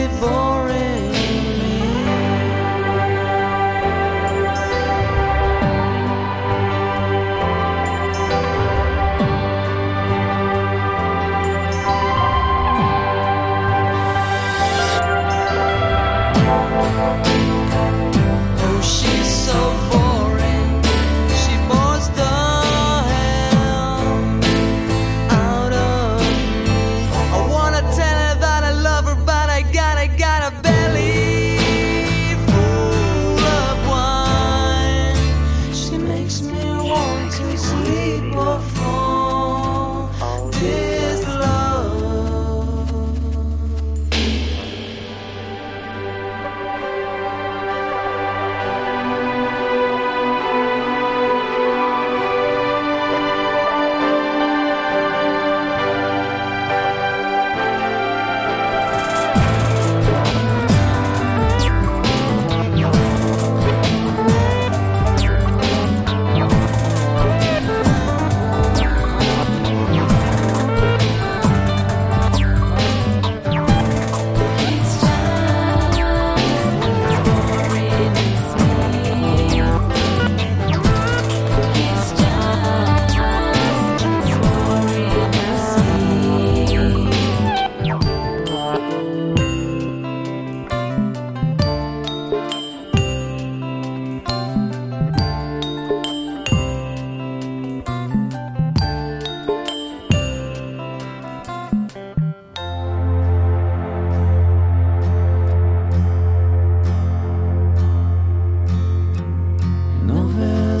devotion.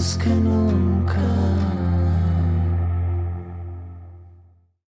más que nunca.